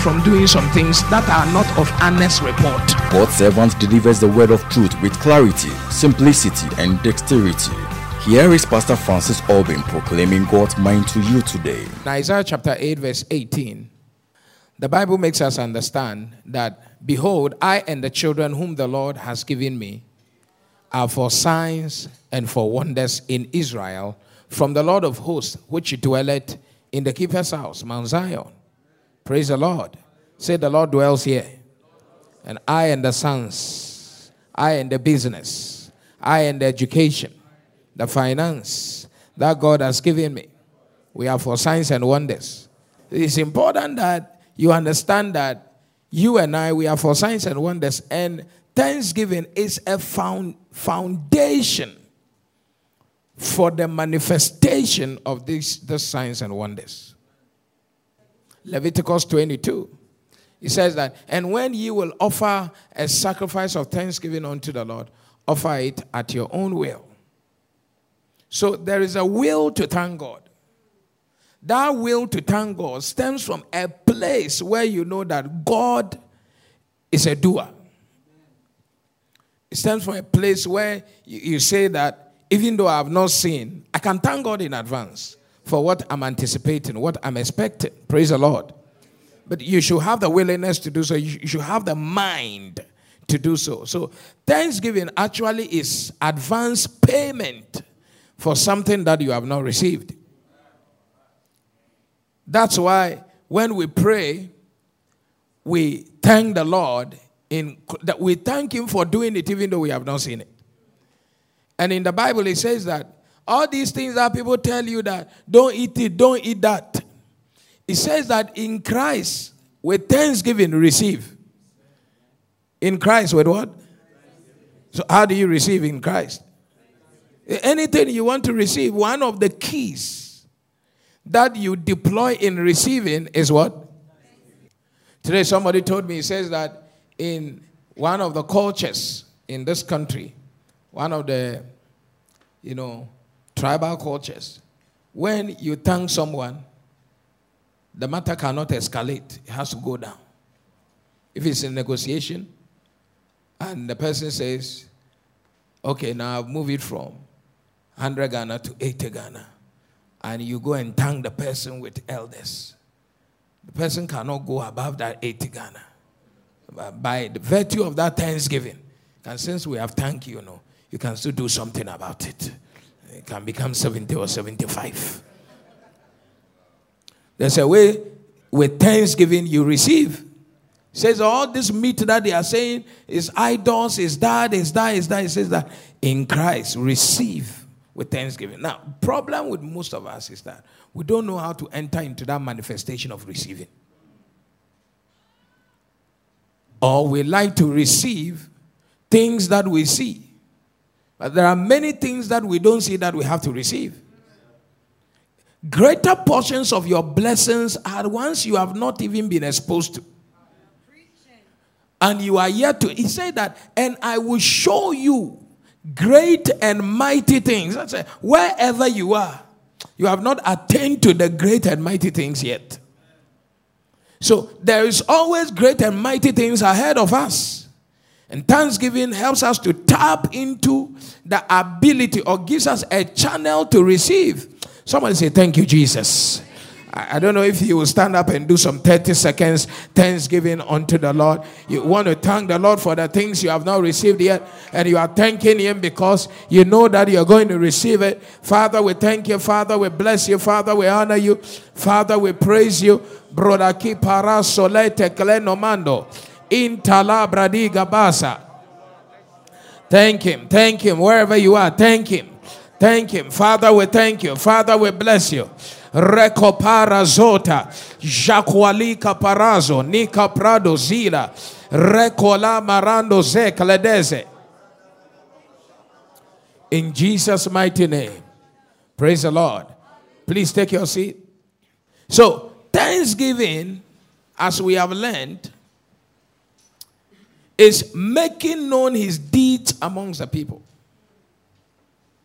from doing some things that are not of honest report. God's servant delivers the word of truth with clarity, simplicity, and dexterity. Here is Pastor Francis Albin proclaiming God's mind to you today. Isaiah chapter 8, verse 18. The Bible makes us understand that, behold, I and the children whom the Lord has given me are for signs and for wonders in Israel from the Lord of hosts, which dwelleth in the keeper's house, Mount Zion. Praise the Lord. Say, the Lord dwells here. And I and the sons, I and the business, I and the education, the finance that God has given me. We are for signs and wonders. It's important that you understand that you and I, we are for signs and wonders. And thanksgiving is a found, foundation for the manifestation of these, these signs and wonders. Leviticus 22. He says that, and when you will offer a sacrifice of thanksgiving unto the Lord, offer it at your own will. So there is a will to thank God. That will to thank God stems from a place where you know that God is a doer. It stems from a place where you, say that even though I have not seen, I can thank God in advance for what I'm anticipating, what I'm expecting. Praise the Lord. But you should have the willingness to do so. You should have the mind to do so. So, thanksgiving actually is advance payment for something that you have not received. That's why when we pray, we thank the Lord in that we thank him for doing it even though we have not seen it. And in the Bible it says that all these things that people tell you that don't eat it, don't eat that. It says that in Christ, with thanksgiving, receive. In Christ, with what? So, how do you receive in Christ? Anything you want to receive, one of the keys that you deploy in receiving is what? Today, somebody told me, he says that in one of the cultures in this country, one of the, you know, tribal cultures, when you thank someone, the matter cannot escalate, it has to go down. If it's a negotiation, and the person says, okay, now I've moved it from 100 Ghana to 80 Ghana, and you go and thank the person with elders, the person cannot go above that 80 Ghana. By the virtue of that thanksgiving, and since we have thanked you, you know, you can still do something about it. It can become 70 or 75. There's a way with thanksgiving you receive. says all this meat that they are saying is idols, is that, is that, is that. It says that in Christ receive with thanksgiving. Now, problem with most of us is that we don't know how to enter into that manifestation of receiving. Or we like to receive things that we see. But there are many things that we don't see that we have to receive. Greater portions of your blessings are ones you have not even been exposed to. And you are yet to, he said that, and I will show you great and mighty things. That's it. Wherever you are, you have not attained to the great and mighty things yet. So there is always great and mighty things ahead of us. And thanksgiving helps us to tap into the ability or gives us a channel to receive. Somebody say, Thank you, Jesus. I don't know if you will stand up and do some 30 seconds thanksgiving unto the Lord. You want to thank the Lord for the things you have not received yet, and you are thanking Him because you know that you're going to receive it. Father, we thank you. Father, we bless you. Father, we honor you. Father, we praise you. Brother Klenomando. In Talabradi Gabasa. Thank Him. Thank Him. Wherever you are, thank Him. Thank Him. Father, we thank you. Father, we bless you. Recopara Zota. Jacualica Parazo. Nika Prado Zila. Recola marando ze. In Jesus' mighty name. Praise the Lord. Please take your seat. So, Thanksgiving, as we have learned, is making known his deeds amongst the people.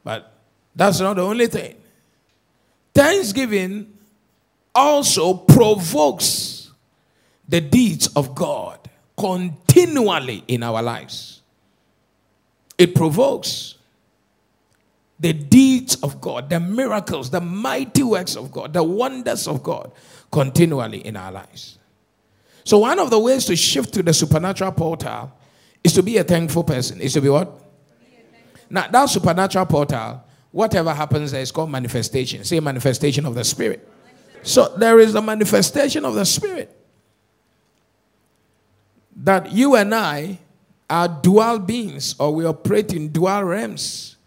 But that's not the only thing. Thanksgiving also provokes the deeds of God continually in our lives. It provokes the deeds of God, the miracles, the mighty works of God, the wonders of God continually in our lives. So, one of the ways to shift to the supernatural portal is to be a thankful person. Is to be what? Now, that supernatural portal, whatever happens there is called manifestation. Say manifestation of the Spirit. So, there is a manifestation of the Spirit that you and I are dual beings or we operate in dual realms.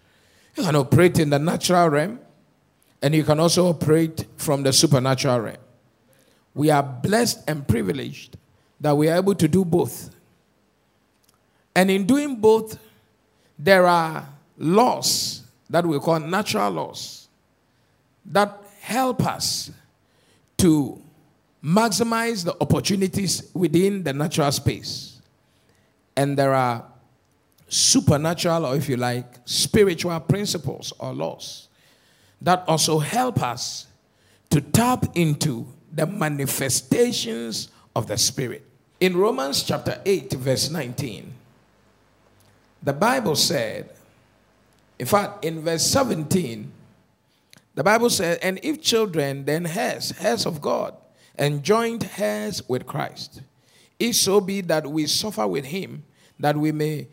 You can operate in the natural realm and you can also operate from the supernatural realm. We are blessed and privileged that we are able to do both. And in doing both, there are laws that we call natural laws that help us to maximize the opportunities within the natural space. And there are supernatural, or if you like, spiritual principles or laws that also help us to tap into the manifestations of the Spirit. In Romans chapter 8, verse 19, the Bible said, in fact, in verse 17, the Bible said, and if children, then heirs, heirs of God and joint heirs with Christ. If so be that we suffer with him, that we may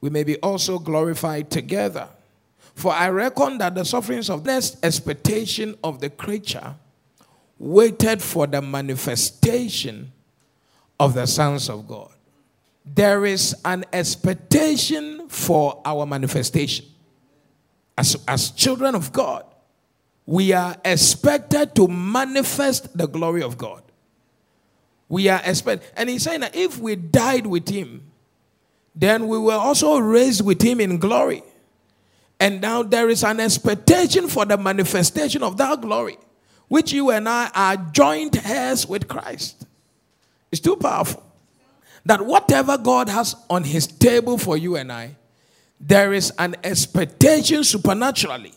we may be also glorified together. For I reckon that the sufferings of this expectation of the creature waited for the manifestation of the sons of God. There is an expectation for our manifestation. As, as children of God, we are expected to manifest the glory of God. We are expected. And he's saying that if we died with him, then we were also raised with him in glory. And now there is an expectation for the manifestation of that glory, which you and I are joint heirs with Christ. It's too powerful. That whatever God has on his table for you and I, there is an expectation supernaturally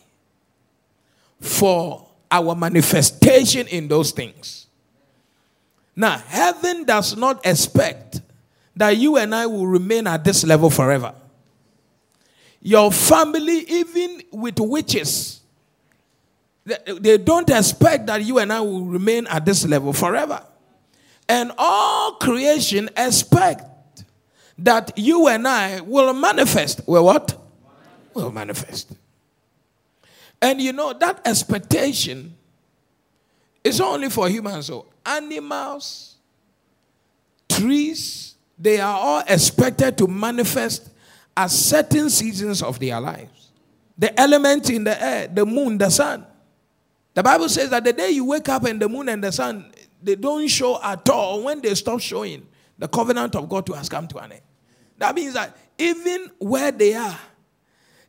for our manifestation in those things. Now, heaven does not expect that you and I will remain at this level forever. Your family, even with witches, they don't expect that you and I will remain at this level forever. And all creation expect that you and I will manifest. Well, what? Will manifest. And you know, that expectation is only for humans. So animals, trees, they are all expected to manifest at certain seasons of their lives. The elements in the air, the moon, the sun. The Bible says that the day you wake up and the moon and the sun, they don't show at all. When they stop showing, the covenant of God has come to an end. That means that even where they are,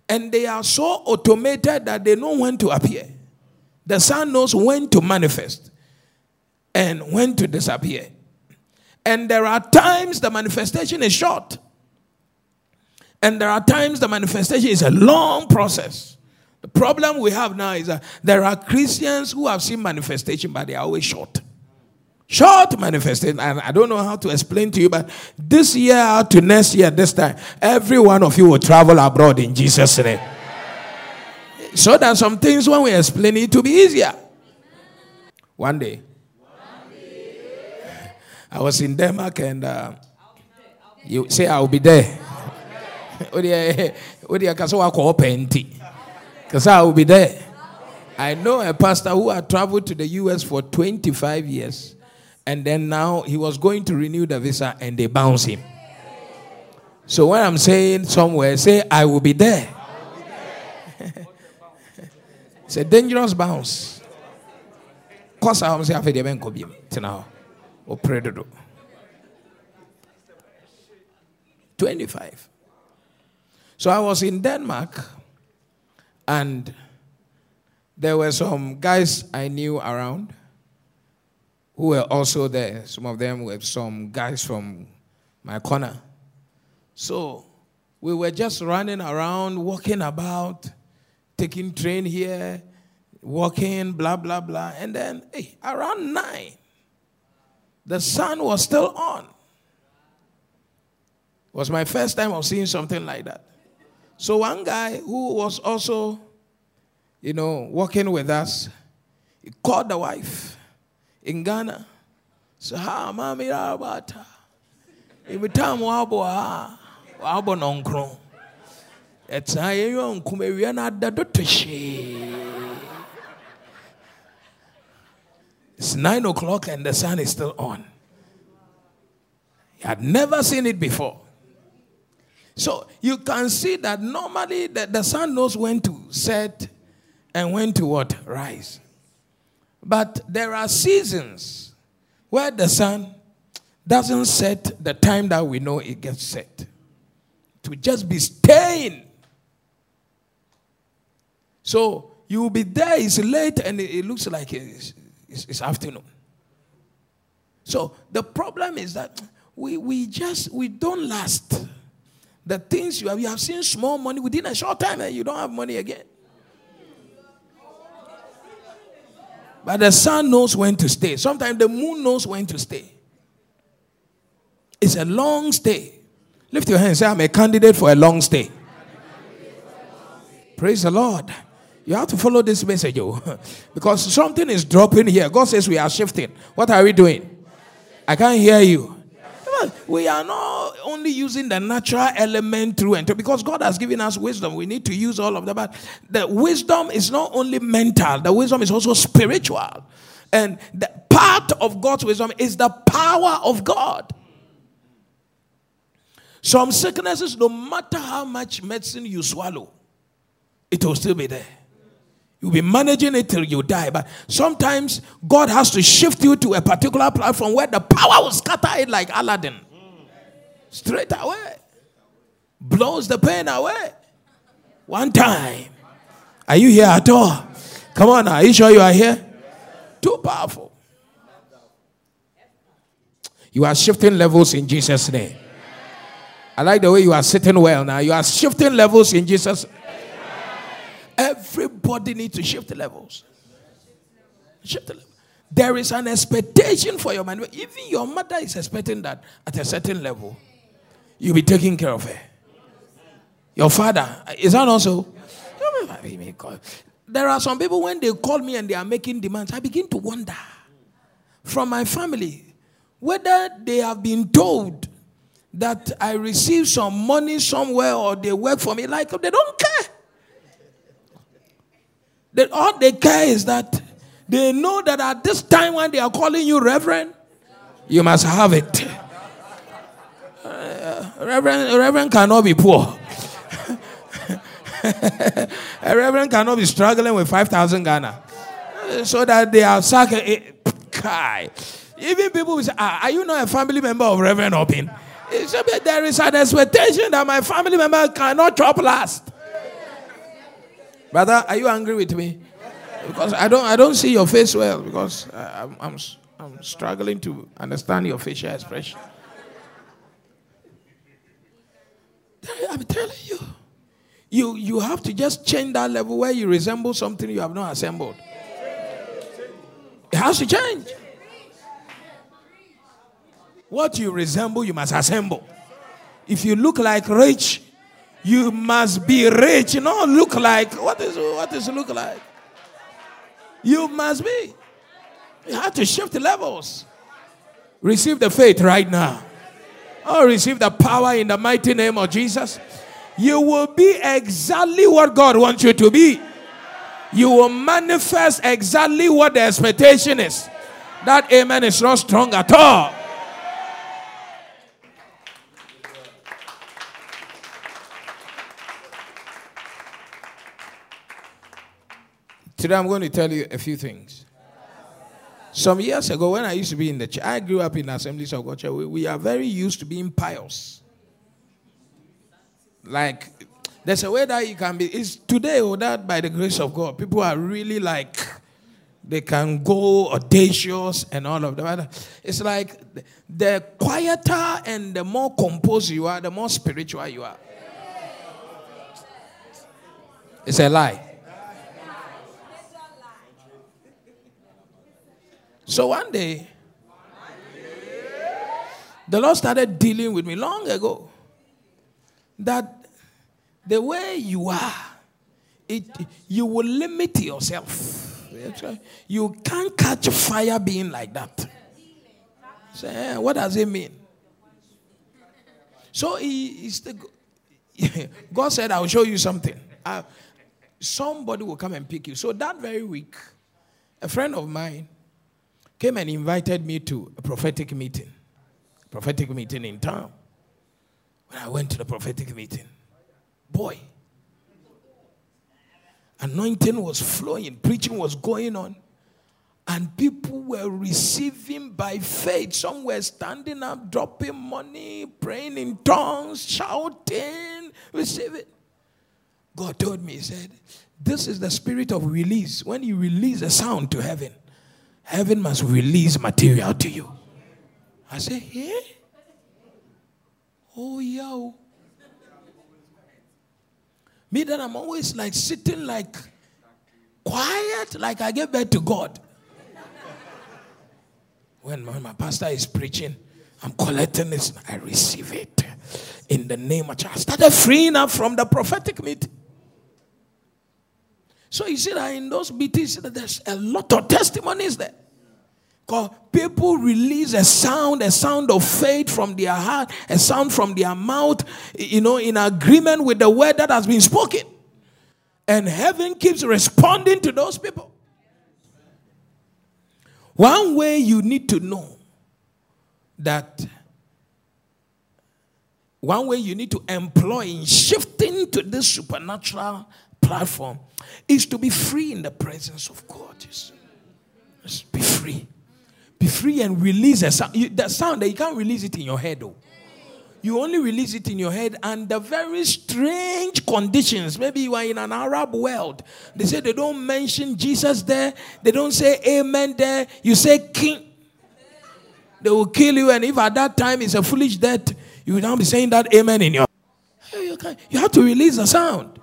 and they are so automated that they know when to appear. The sun knows when to manifest and when to disappear. And there are times the manifestation is short. And there are times the manifestation is a long process. The problem we have now is that there are Christians who have seen manifestation, but they are always short. Short manifestation. And I don't know how to explain to you, but this year to next year, this time, every one of you will travel abroad in Jesus' name. So that some things, when we explain it, to be easier. One day, I was in Denmark and uh, you say I'll be there. Because I will be there. I know a pastor who had traveled to the US for 25 years, and then now he was going to renew the visa and they bounce him. So when I'm saying somewhere, say, I will be there. it's a dangerous bounce. Because I'm saying, or pray to do. 25. So I was in Denmark and there were some guys I knew around who were also there. Some of them were some guys from my corner. So we were just running around, walking about, taking train here, walking, blah, blah, blah. And then, hey, around nine, the sun was still on. It was my first time of seeing something like that. So one guy who was also, you know, working with us, he called the wife in Ghana. So ha mami rabata. It's nine o'clock and the sun is still on. He had never seen it before. So you can see that normally the, the sun knows when to set and when to what? Rise. But there are seasons where the sun doesn't set the time that we know it gets set. To just be staying. So you will be there, it's late, and it, it looks like it's, it's, it's afternoon. So the problem is that we, we just we don't last. The things you have, you have seen small money within a short time and you don't have money again. But the sun knows when to stay. Sometimes the moon knows when to stay. It's a long stay. Lift your hand and say, I'm a candidate for a long stay. Praise the Lord. You have to follow this message, yo. Oh. because something is dropping here. God says we are shifting. What are we doing? I can't hear you. We are not only using the natural element through and through because God has given us wisdom. We need to use all of that. But the wisdom is not only mental, the wisdom is also spiritual. And the part of God's wisdom is the power of God. Some sicknesses, no matter how much medicine you swallow, it will still be there. You'll be managing it till you die. But sometimes God has to shift you to a particular platform where the power will scatter it like Aladdin. Straight away. Blows the pain away. One time. Are you here at all? Come on, are you sure you are here? Too powerful. You are shifting levels in Jesus' name. I like the way you are sitting well now. You are shifting levels in Jesus' Everybody needs to shift levels. Shift the level. There is an expectation for your man. Even your mother is expecting that at a certain level, you'll be taking care of her. Your father, is that also? There are some people when they call me and they are making demands, I begin to wonder from my family whether they have been told that I receive some money somewhere or they work for me. Like they don't care. That all they care is that they know that at this time when they are calling you reverend, you must have it. Uh, reverend, reverend cannot be poor. a reverend cannot be struggling with 5,000 Ghana. So that they are sucking. Kai. Even people will say, ah, Are you not a family member of Reverend Opin? There is an expectation that my family member cannot chop last. Brother, are you angry with me? Because I don't, I don't see your face well because I'm, I'm, I'm struggling to understand your facial expression. I'm telling you, you, you have to just change that level where you resemble something you have not assembled. It has to change. What you resemble, you must assemble. If you look like rich, you must be rich. You know, look like what is what is look like? You must be. You have to shift levels. Receive the faith right now. Or receive the power in the mighty name of Jesus. You will be exactly what God wants you to be. You will manifest exactly what the expectation is. That amen is not strong at all. Today I'm going to tell you a few things. Some years ago, when I used to be in the church, I grew up in Assemblies of God Church. We, we are very used to being pious. Like, there's a way that you can be. It's today or that by the grace of God. People are really like, they can go audacious and all of that. It's like the quieter and the more composed you are, the more spiritual you are. It's a lie. So one day, the Lord started dealing with me long ago that the way you are, it, you will limit yourself. You can't catch fire being like that. So, eh, what does it mean? So he, the, God said, I'll show you something. Somebody will come and pick you. So that very week, a friend of mine came and invited me to a prophetic meeting. Prophetic meeting in town. When I went to the prophetic meeting, boy, anointing was flowing, preaching was going on, and people were receiving by faith. Some were standing up, dropping money, praying in tongues, shouting, receive it. God told me, He said, This is the spirit of release. When you release a sound to heaven, heaven must release material to you. I said, Hey? Oh, yo. Me that I'm always like sitting like quiet, like I get back to God. When my, my pastor is preaching, I'm collecting this, I receive it in the name of Jesus. I started freeing up from the prophetic meeting. So you see that in those meetings, there's a lot of testimonies there. Because people release a sound, a sound of faith from their heart, a sound from their mouth, you know, in agreement with the word that has been spoken. And heaven keeps responding to those people. One way you need to know that, one way you need to employ in shifting to this supernatural platform is to be free in the presence of God. Just be free. Be free and release a sound. You, the sound that you can't release it in your head, though. You only release it in your head under very strange conditions. Maybe you are in an Arab world. They say they don't mention Jesus there. They don't say amen there. You say king. They will kill you. And if at that time it's a foolish death, you will now be saying that amen in your. You have to release the sound.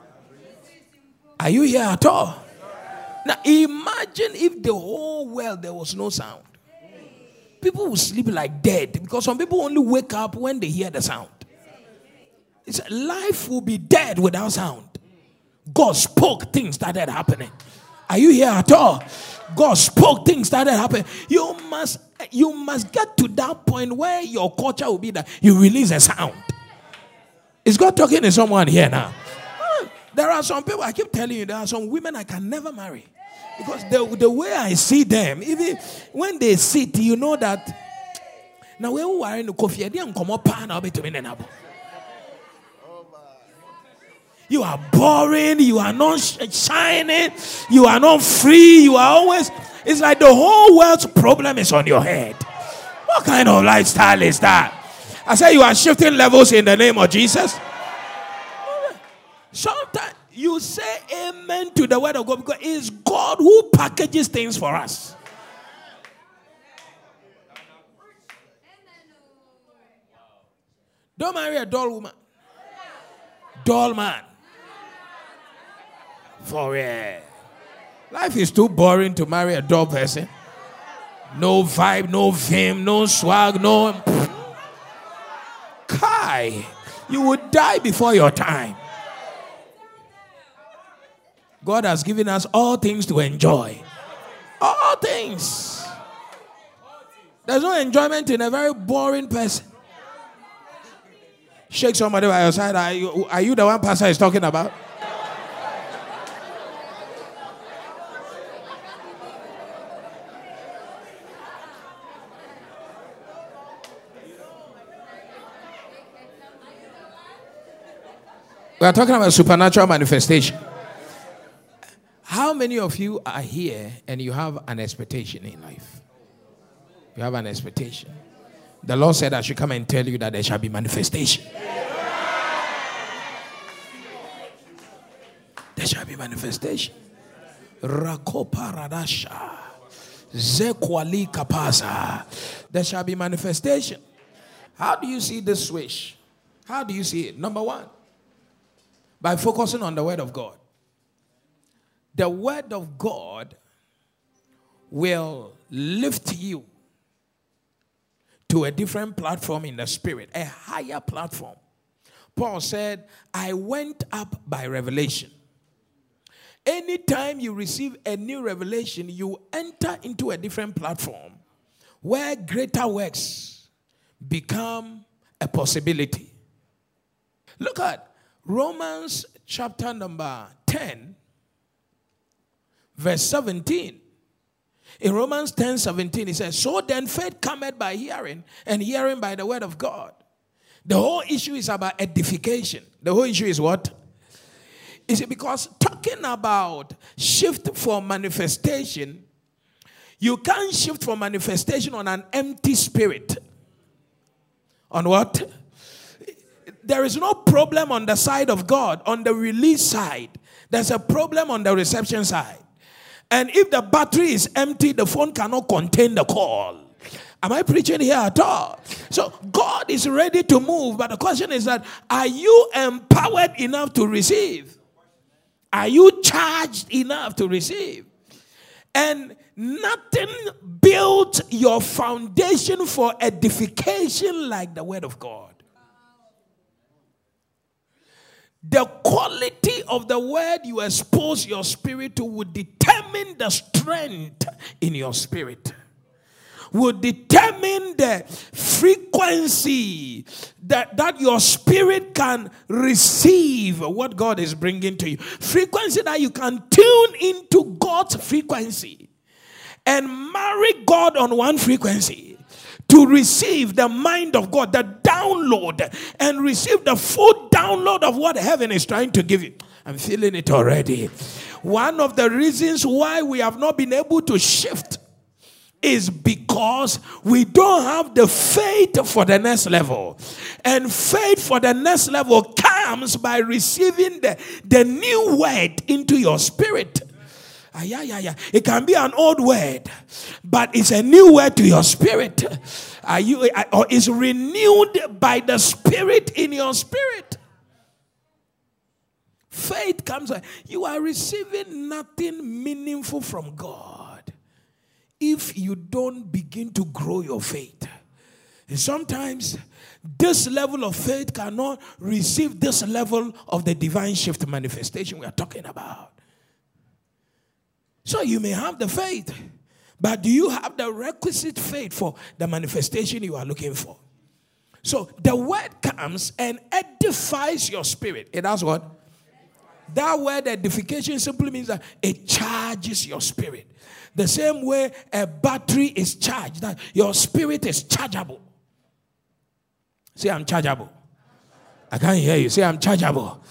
Are you here at all? Now imagine if the whole world there was no sound. People will sleep like dead because some people only wake up when they hear the sound. It's, life will be dead without sound. God spoke, things started happening. Are you here at all? God spoke, things started happening. You must, you must get to that point where your culture will be that you release a sound. Is God talking to someone here now? There are some people, I keep telling you, there are some women I can never marry. Because the, the way I see them, even when they sit, you know that. Now, when we are in the coffee, didn't come up ah, and I'll be to me. You are boring, you are not shining, you are not free, you are always. It's like the whole world's problem is on your head. What kind of lifestyle is that? I say you are shifting levels in the name of Jesus. Sometimes you say amen to the word of God because it's God who packages things for us. Don't marry a dull woman. Dull man. For real. Life is too boring to marry a dull person. No vibe, no vim, no swag, no. Kai. You would die before your time. God has given us all things to enjoy. All things. There's no enjoyment in a very boring person. Shake somebody by your side. Are you, are you the one pastor is talking about? We are talking about supernatural manifestation. How many of you are here and you have an expectation in life? You have an expectation. The Lord said, I should come and tell you that there shall be manifestation. There shall be manifestation. Rakoparadasha. Zekwali kapaza. There shall be manifestation. How do you see this switch? How do you see it? Number one, by focusing on the Word of God. The Word of God will lift you to a different platform in the Spirit, a higher platform. Paul said, I went up by revelation. Anytime you receive a new revelation, you enter into a different platform where greater works become a possibility. Look at Romans chapter number 10, verse 17. In Romans 10 17, he says, So then faith cometh by hearing, and hearing by the word of God. The whole issue is about edification. The whole issue is what? Is it because talking about shift for manifestation, you can't shift for manifestation on an empty spirit. On what? There is no problem on the side of God, on the release side. There's a problem on the reception side. And if the battery is empty, the phone cannot contain the call. Am I preaching here at all? So God is ready to move, but the question is that are you empowered enough to receive? Are you charged enough to receive? And nothing built your foundation for edification like the Word of God. The quality of the word you expose your spirit to will determine the strength in your spirit will determine the frequency that, that your spirit can receive what God is bringing to you. Frequency that you can tune into God's frequency and marry God on one frequency to receive the mind of God, the download, and receive the full download of what heaven is trying to give you. I'm feeling it already. One of the reasons why we have not been able to shift is because we don't have the faith for the next level. And faith for the next level comes by receiving the, the new word into your spirit. Ah, yeah, yeah, yeah. It can be an old word, but it's a new word to your spirit. Are you, uh, or is renewed by the spirit in your spirit. Faith comes. You are receiving nothing meaningful from God if you don't begin to grow your faith. And sometimes this level of faith cannot receive this level of the divine shift manifestation we are talking about. So you may have the faith, but do you have the requisite faith for the manifestation you are looking for? So the word comes and edifies your spirit. It does what? That word edification simply means that it charges your spirit. The same way a battery is charged, that your spirit is chargeable. Say, I'm chargeable. I can't hear you. Say, I'm chargeable.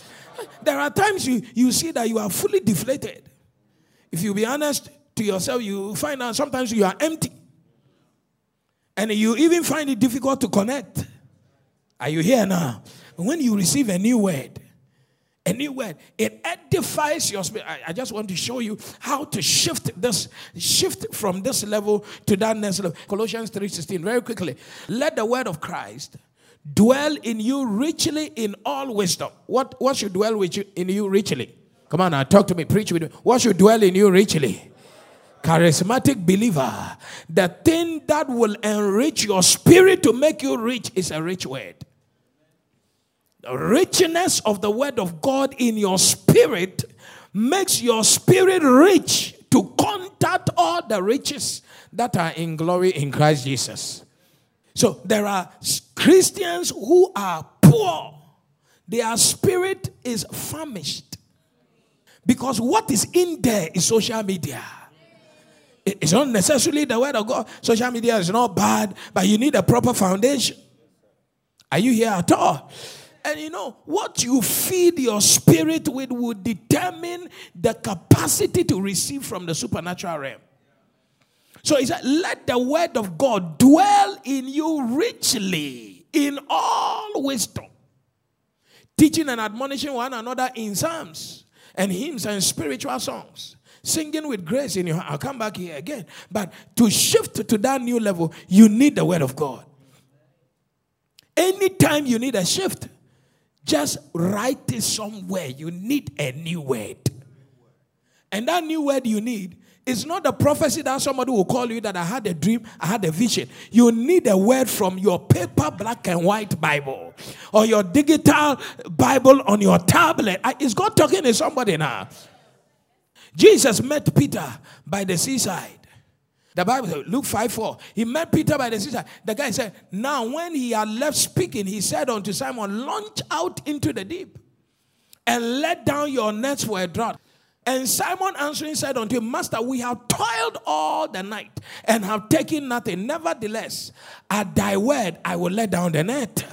There are times you, you see that you are fully deflated. If you be honest to yourself, you find out sometimes you are empty. And you even find it difficult to connect. Are you here now? When you receive a new word, a new word. It edifies your spirit. I, I, just want to show you how to shift this, shift from this level to that next level. Colossians 3:16. Very quickly. Let the word of Christ dwell in you richly in all wisdom. What, what should dwell with you, in you richly? Come on now, talk to me, preach with me. What should dwell in you richly? Charismatic believer. The thing that will enrich your spirit to make you rich is a rich word. The richness of the word of God in your spirit makes your spirit rich to contact all the riches that are in glory in Christ Jesus. So there are Christians who are poor, their spirit is famished because what is in there is social media. It's not necessarily the word of God. Social media is not bad, but you need a proper foundation. Are you here at all? And you know, what you feed your spirit with will determine the capacity to receive from the supernatural realm. So he said, Let the word of God dwell in you richly in all wisdom, teaching and admonishing one another in Psalms and hymns and spiritual songs. Singing with grace in your heart. I'll come back here again. But to shift to that new level, you need the word of God. Anytime you need a shift, just write it somewhere. You need a new word. And that new word you need is not the prophecy that somebody will call you that I had a dream, I had a vision. You need a word from your paper, black and white Bible or your digital Bible on your tablet. Is God talking to somebody now? Jesus met Peter by the seaside. The Bible, Luke 5 4. He met Peter by the seaside. The guy said, Now, when he had left speaking, he said unto Simon, Launch out into the deep and let down your nets for a draught. And Simon answering said unto him, Master, we have toiled all the night and have taken nothing. Nevertheless, at thy word, I will let down the net.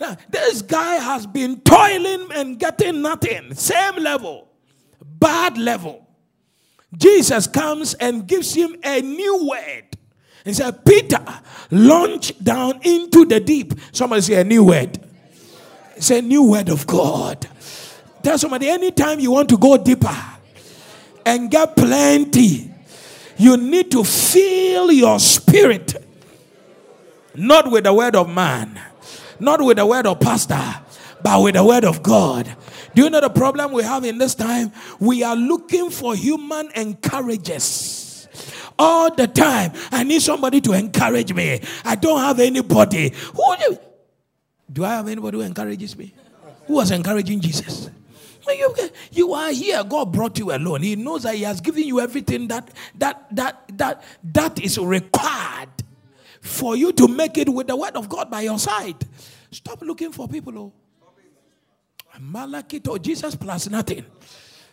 Now, this guy has been toiling and getting nothing. Same level, bad level. Jesus comes and gives him a new word. He said, Peter, launch down into the deep. Somebody say a new word. A new word of God. Tell somebody anytime you want to go deeper and get plenty, you need to fill your spirit. Not with the word of man, not with the word of pastor, but with the word of God. Do you know the problem we have in this time? We are looking for human encouragers all the time. I need somebody to encourage me. I don't have anybody. Who do, do I have anybody who encourages me? Who was encouraging Jesus? You, you are here. God brought you alone. He knows that He has given you everything that that that that that is required for you to make it with the word of God by your side. Stop looking for people. Oh. Malakito, Jesus plus nothing.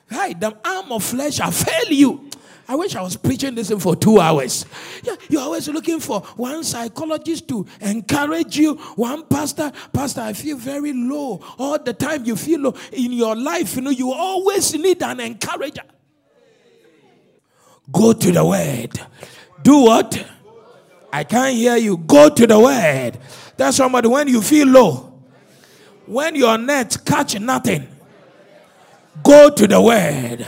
Hey, the arm of flesh shall fail you. I wish I was preaching this for two hours. Yeah, you're always looking for one psychologist to encourage you, one pastor. Pastor, I feel very low. All the time you feel low in your life, you know, you always need an encourager. Go to the word. Do what? I can't hear you. Go to the word. Tell somebody when you feel low, when your net catch nothing, go to the word.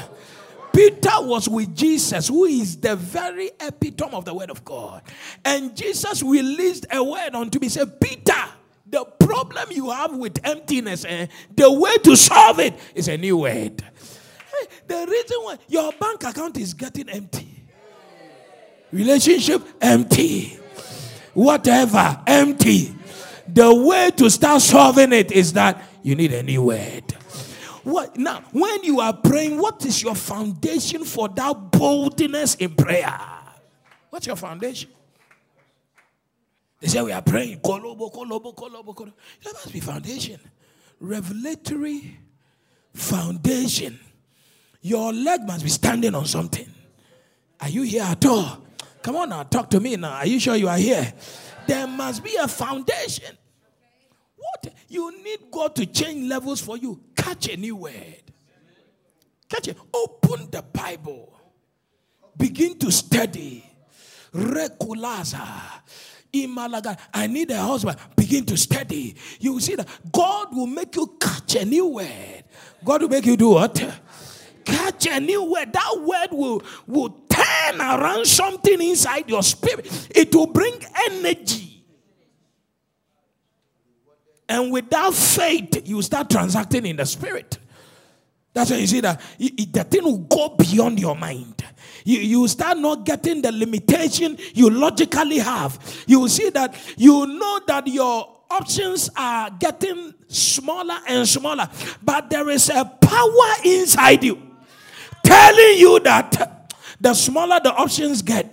Peter was with Jesus, who is the very epitome of the word of God. And Jesus released a word unto me. Said, Peter, the problem you have with emptiness, eh, the way to solve it is a new word. The reason why your bank account is getting empty, relationship empty, whatever empty. The way to start solving it is that you need a new word. What now? When you are praying, what is your foundation for that boldness in prayer? What's your foundation? They say we are praying. Kolobo, kolobo, kolobo, kolobo. There must be foundation. Revelatory foundation. Your leg must be standing on something. Are you here at all? Come on now, talk to me now. Are you sure you are here? There must be a foundation. What? You need God to change levels for you. Catch a new word. Catch it. Open the Bible. Begin to study. Rekulaza. Imalaga. I need a husband. Begin to study. You will see that God will make you catch a new word. God will make you do what? Catch a new word. That word will, will turn around something inside your spirit. It will bring energy. And without faith, you start transacting in the spirit. That's why you see that the thing will go beyond your mind. You, you start not getting the limitation you logically have. You will see that you know that your options are getting smaller and smaller, but there is a power inside you telling you that the smaller the options get,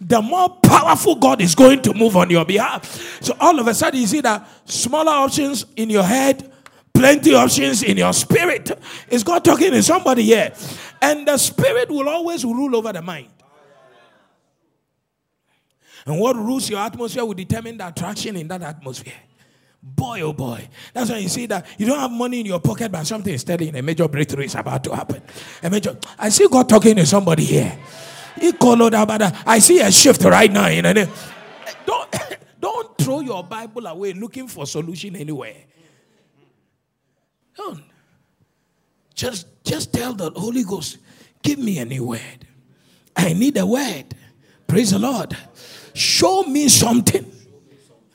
the more powerful God is going to move on your behalf. So all of a sudden, you see that smaller options in your head, plenty options in your spirit. Is God talking to somebody here? And the spirit will always rule over the mind. And what rules your atmosphere will determine the attraction in that atmosphere. Boy, oh boy. That's why you see that you don't have money in your pocket, but something is telling a major breakthrough is about to happen. A major. I see God talking to somebody here. He called about I see a shift right now. You know? Don't, don't throw your Bible away looking for solution anywhere. Don't. Just Just tell the Holy Ghost, give me a new word. I need a word. Praise the Lord. Show me something.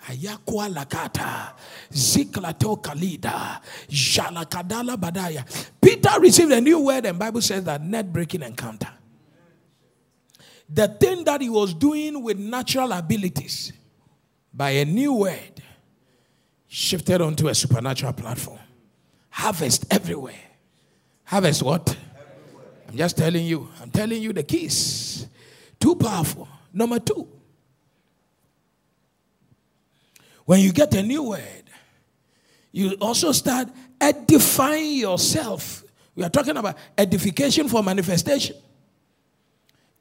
Ayakwa lakata, ziklato kalida, badaya. Peter received a new word, and Bible says that net breaking encounter. The thing that he was doing with natural abilities, by a new word, shifted onto a supernatural platform. Harvest everywhere. Harvest what? Everywhere. I'm just telling you. I'm telling you the keys. Too powerful. Number two. When you get a new word, you also start edifying yourself. We are talking about edification for manifestation.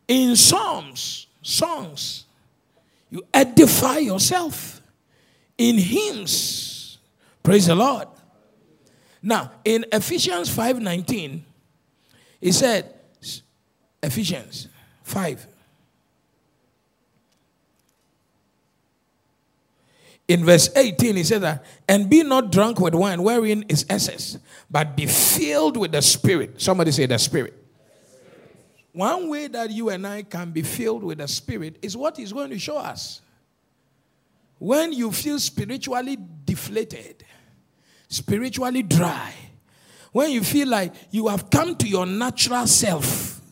In Psalms, songs, you edify yourself. In hymns, praise the Lord. Now, in Ephesians 5:19, he said, Ephesians 5. In verse 18, he said that, and be not drunk with wine wherein is excess, but be filled with the Spirit. Somebody say the Spirit. One way that you and I can be filled with the Spirit is what He's going to show us. When you feel spiritually deflated, spiritually dry, when you feel like you have come to your natural self,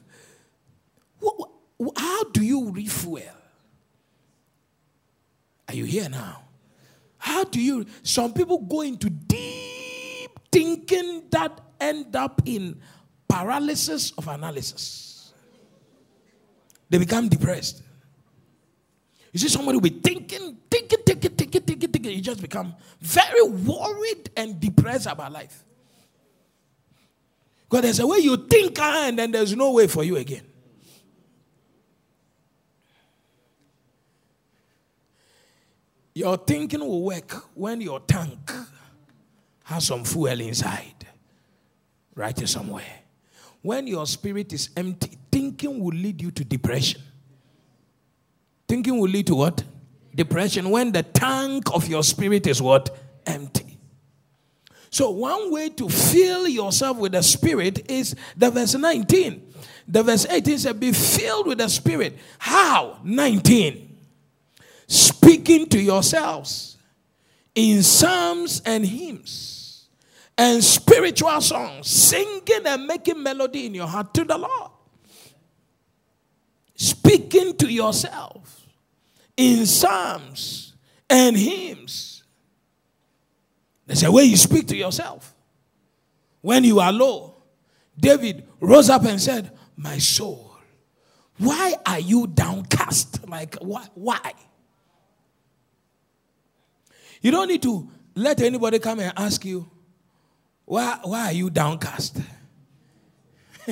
how do you refuel? Are you here now? How do you? Some people go into deep thinking that end up in paralysis of analysis. They become depressed. You see somebody will be thinking, thinking, thinking, thinking, thinking, thinking. You just become very worried and depressed about life. Because there's a way you think and then there's no way for you again. Your thinking will work when your tank has some fuel inside. Write it somewhere. When your spirit is empty, thinking will lead you to depression. Thinking will lead to what? Depression. When the tank of your spirit is what? Empty. So, one way to fill yourself with the Spirit is the verse 19. The verse 18 said, Be filled with the Spirit. How? 19. Speaking to yourselves in psalms and hymns and spiritual songs, singing and making melody in your heart to the Lord. Speaking to yourself in psalms and hymns. There's a way you speak to yourself. When you are low, David rose up and said, My soul, why are you downcast? Like, why? why? You don't need to let anybody come and ask you, Why, why are you downcast?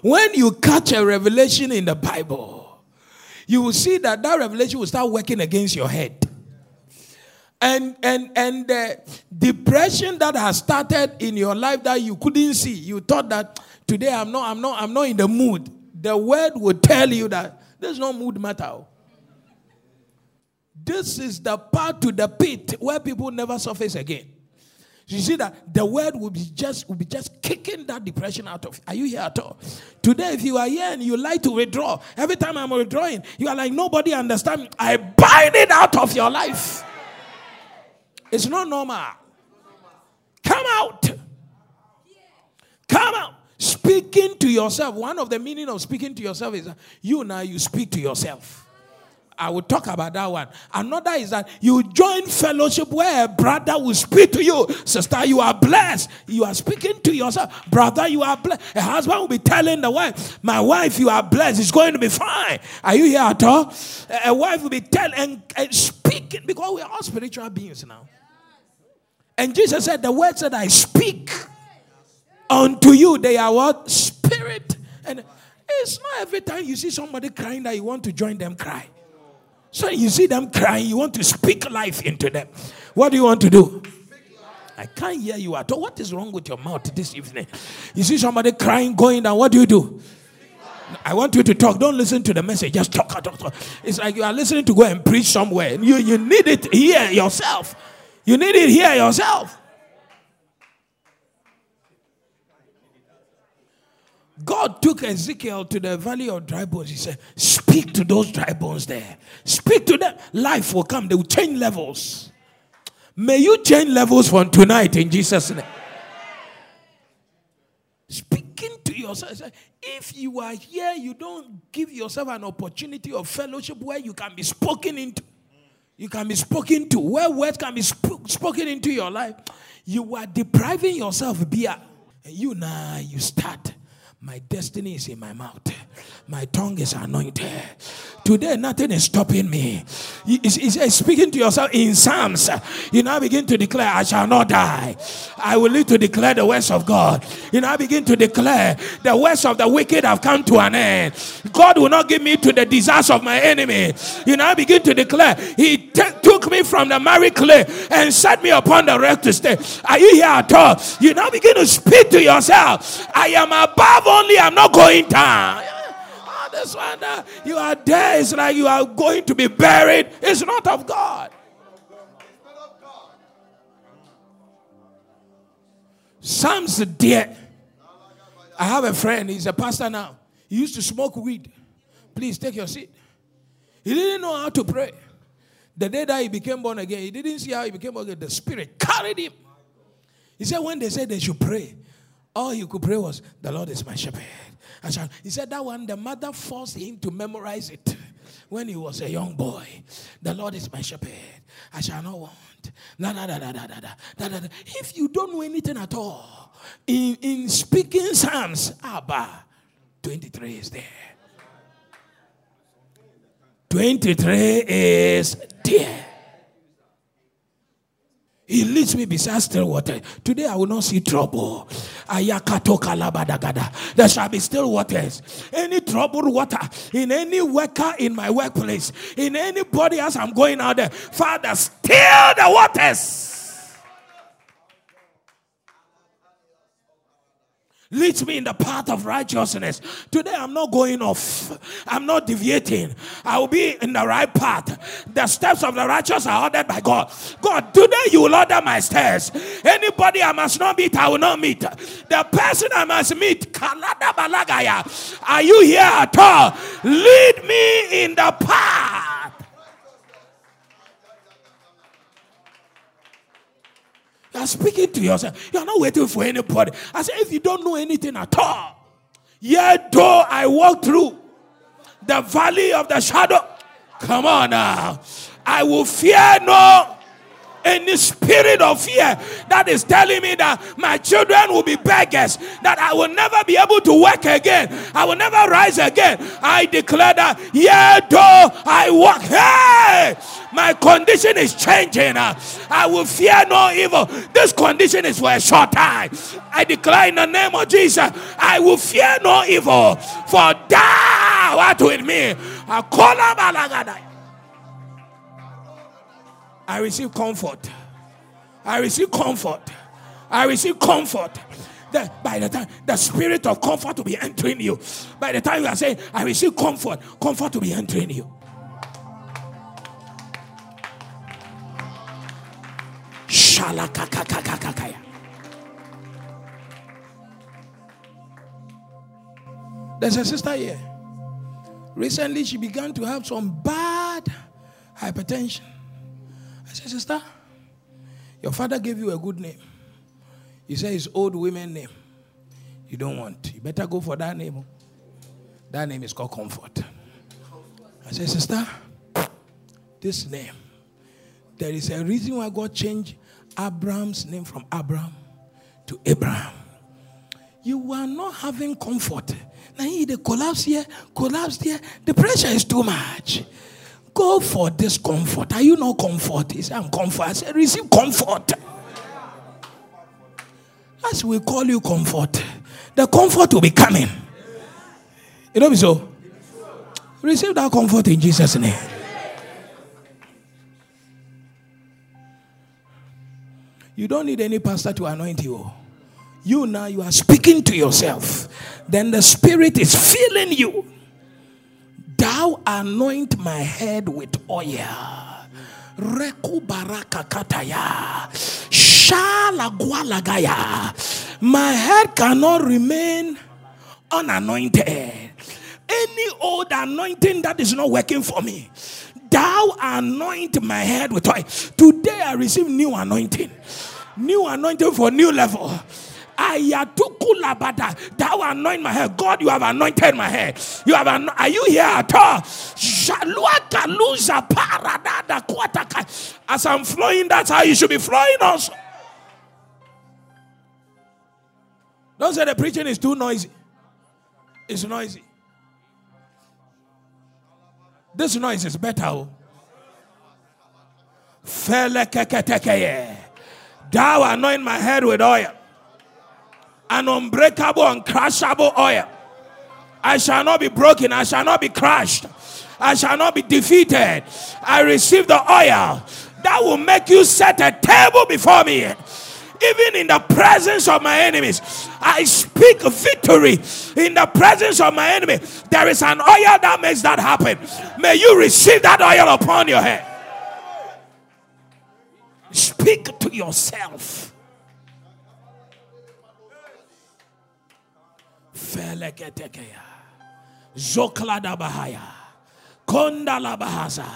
when you catch a revelation in the Bible, you will see that that revelation will start working against your head. And and and the depression that has started in your life that you couldn't see, you thought that today I'm not, I'm not, I'm not in the mood. The word will tell you that there's no mood matter. This is the path to the pit where people never surface again. You see that the word will be just will be just kicking that depression out of. Are you here at all? Today, if you are here and you like to withdraw, every time I'm withdrawing, you are like nobody understand. I bind it out of your life. It's not normal. Come out. Come out. Speaking to yourself. One of the meaning of speaking to yourself is you now you speak to yourself. I will talk about that one. Another is that you join fellowship where a brother will speak to you. Sister, you are blessed. You are speaking to yourself. Brother, you are blessed. A husband will be telling the wife, My wife, you are blessed. It's going to be fine. Are you here at all? A wife will be telling and, and speaking because we are all spiritual beings now. And Jesus said, The word said, I speak unto you. They are what? Spirit. And it's not every time you see somebody crying that you want to join them cry. So you see them crying, you want to speak life into them. What do you want to do? I can't hear you at all. What is wrong with your mouth this evening? You see somebody crying, going down. What do you do? I want you to talk. Don't listen to the message. Just talk, talk, talk. It's like you are listening to go and preach somewhere. You, you need it here yourself. You need it here yourself. God took Ezekiel to the valley of dry bones. He said, Speak to those dry bones there. Speak to them. Life will come. They will change levels. May you change levels from tonight in Jesus' name. Speaking to yourself. If you are here, you don't give yourself an opportunity of fellowship where you can be spoken into. You can be spoken to, where words can be sp- spoken into your life. You are depriving yourself beer. And you now, you start my destiny is in my mouth. My tongue is anointed. Today, nothing is stopping me. He, he says, speaking to yourself in Psalms, you now begin to declare, I shall not die. I will live to declare the words of God. You now begin to declare, the words of the wicked have come to an end. God will not give me to the disaster of my enemy. You now begin to declare, He t- took me from the marry clay and set me upon the wreck to stay. Are you here at all? You now begin to speak to yourself, I am above only, I'm not going down. Oh, this one, uh, you are there. It's like you are going to be buried. It's not of God. Psalms dear. I have a friend, he's a pastor now. He used to smoke weed. Please take your seat. He didn't know how to pray. The day that he became born again, he didn't see how he became born again. The Spirit carried him. He said, when they said they should pray, all he could pray was, The Lord is my shepherd. I shall, He said that one, the mother forced him to memorize it when he was a young boy. The Lord is my shepherd. I shall not want. Da, da, da, da, da, da, da, da, da. If you don't know anything at all, in, in speaking Psalms, Abba, 23 is there. 23 is there. He leads me beside still water. Today I will not see trouble. There shall be still waters. Any troubled water in any worker in my workplace, in anybody else I'm going out there. Father, still the waters. Leads me in the path of righteousness. Today I'm not going off. I'm not deviating. I will be in the right path. The steps of the righteous are ordered by God. God, today you will order my steps. Anybody I must not meet, I will not meet. The person I must meet, Balagaya. Are you here at all? Lead me in the path. You are speaking to yourself. You are not waiting for anybody. I say, if you don't know anything at all, yet though I walk through the valley of the shadow, come on now, I will fear no any spirit of fear that is telling me that my children will be beggars, that I will never be able to work again, I will never rise again. I declare that, yeah, though I walk, hey, my condition is changing. I will fear no evil. This condition is for a short time. I declare in the name of Jesus, I will fear no evil, for thou art with me. I call I receive comfort. I receive comfort. I receive comfort. That by the time the spirit of comfort will be entering you, by the time you are saying, I receive comfort, comfort will be entering you. There's a sister here. Recently, she began to have some bad hypertension. Said, Sister, your father gave you a good name. He say it's old women name. You don't want. You better go for that name. That name is called comfort. I said, Sister, this name, there is a reason why God changed Abraham's name from Abraham to Abraham. You are not having comfort. Now, the collapse here, collapse here. The pressure is too much. Go for this comfort. Are you not comfort? He said, I'm comfort. I said, receive comfort. As we call you comfort, the comfort will be coming. You know me so? Receive that comfort in Jesus' name. You don't need any pastor to anoint you. You now you are speaking to yourself. Then the spirit is filling you. Thou anoint my head with oil. Reku baraka kataya. Shalagwalagaya. My head cannot remain unanointed. Any old anointing that is not working for me, thou anoint my head with oil. Today I receive new anointing, new anointing for new level. Ayatukulabada. Thou anoint my head. God, you have anointed my head. You have an- are you here at all? As I'm flowing, that's how you should be flowing also. Don't say the preaching is too noisy. It's noisy. This noise is better. oh. Thou anoint my head with oil, an unbreakable, uncrushable oil. I shall not be broken, I shall not be crushed, I shall not be defeated. I receive the oil that will make you set a table before me. Even in the presence of my enemies, I speak victory in the presence of my enemy. There is an oil that makes that happen. May you receive that oil upon your head. Speak to yourself. Feleketekeya. Zoklada Bahaya. Kondala Bahaza.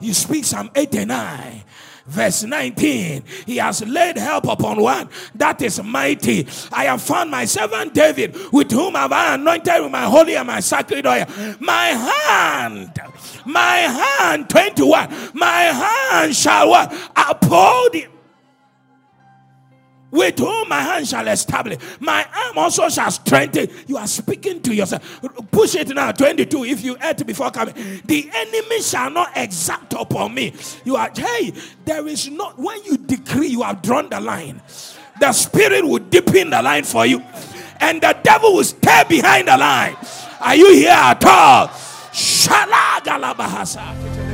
You speak Psalm 89, verse 19. He has laid help upon one that is mighty. I have found my servant David, with whom have I anointed with my holy and my sacred oil. My hand, my hand, 21, my hand shall what? Uphold him with whom my hand shall establish, my arm also shall strengthen. You are speaking to yourself. Push it now, 22. If you ate before coming, the enemy shall not exact upon me. You are, hey, there is not, when you decree, you have drawn the line. The spirit will dip in the line for you, and the devil will stay behind the line. Are you here at all? Shalagalabahasa. Lift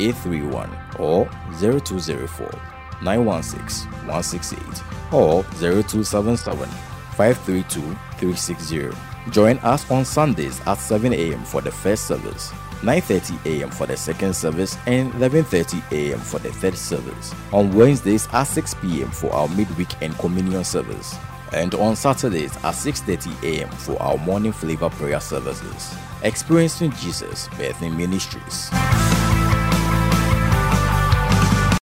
831 or 0204 916 168 or 0277 532 360. Join us on Sundays at 7 a.m. for the first service, 9:30 a.m. for the second service, and 11:30 a.m. for the third service. On Wednesdays at 6 p.m. for our midweek and communion service, and on Saturdays at 6:30 a.m. for our morning flavor prayer services. Experiencing Jesus Bethany Ministries.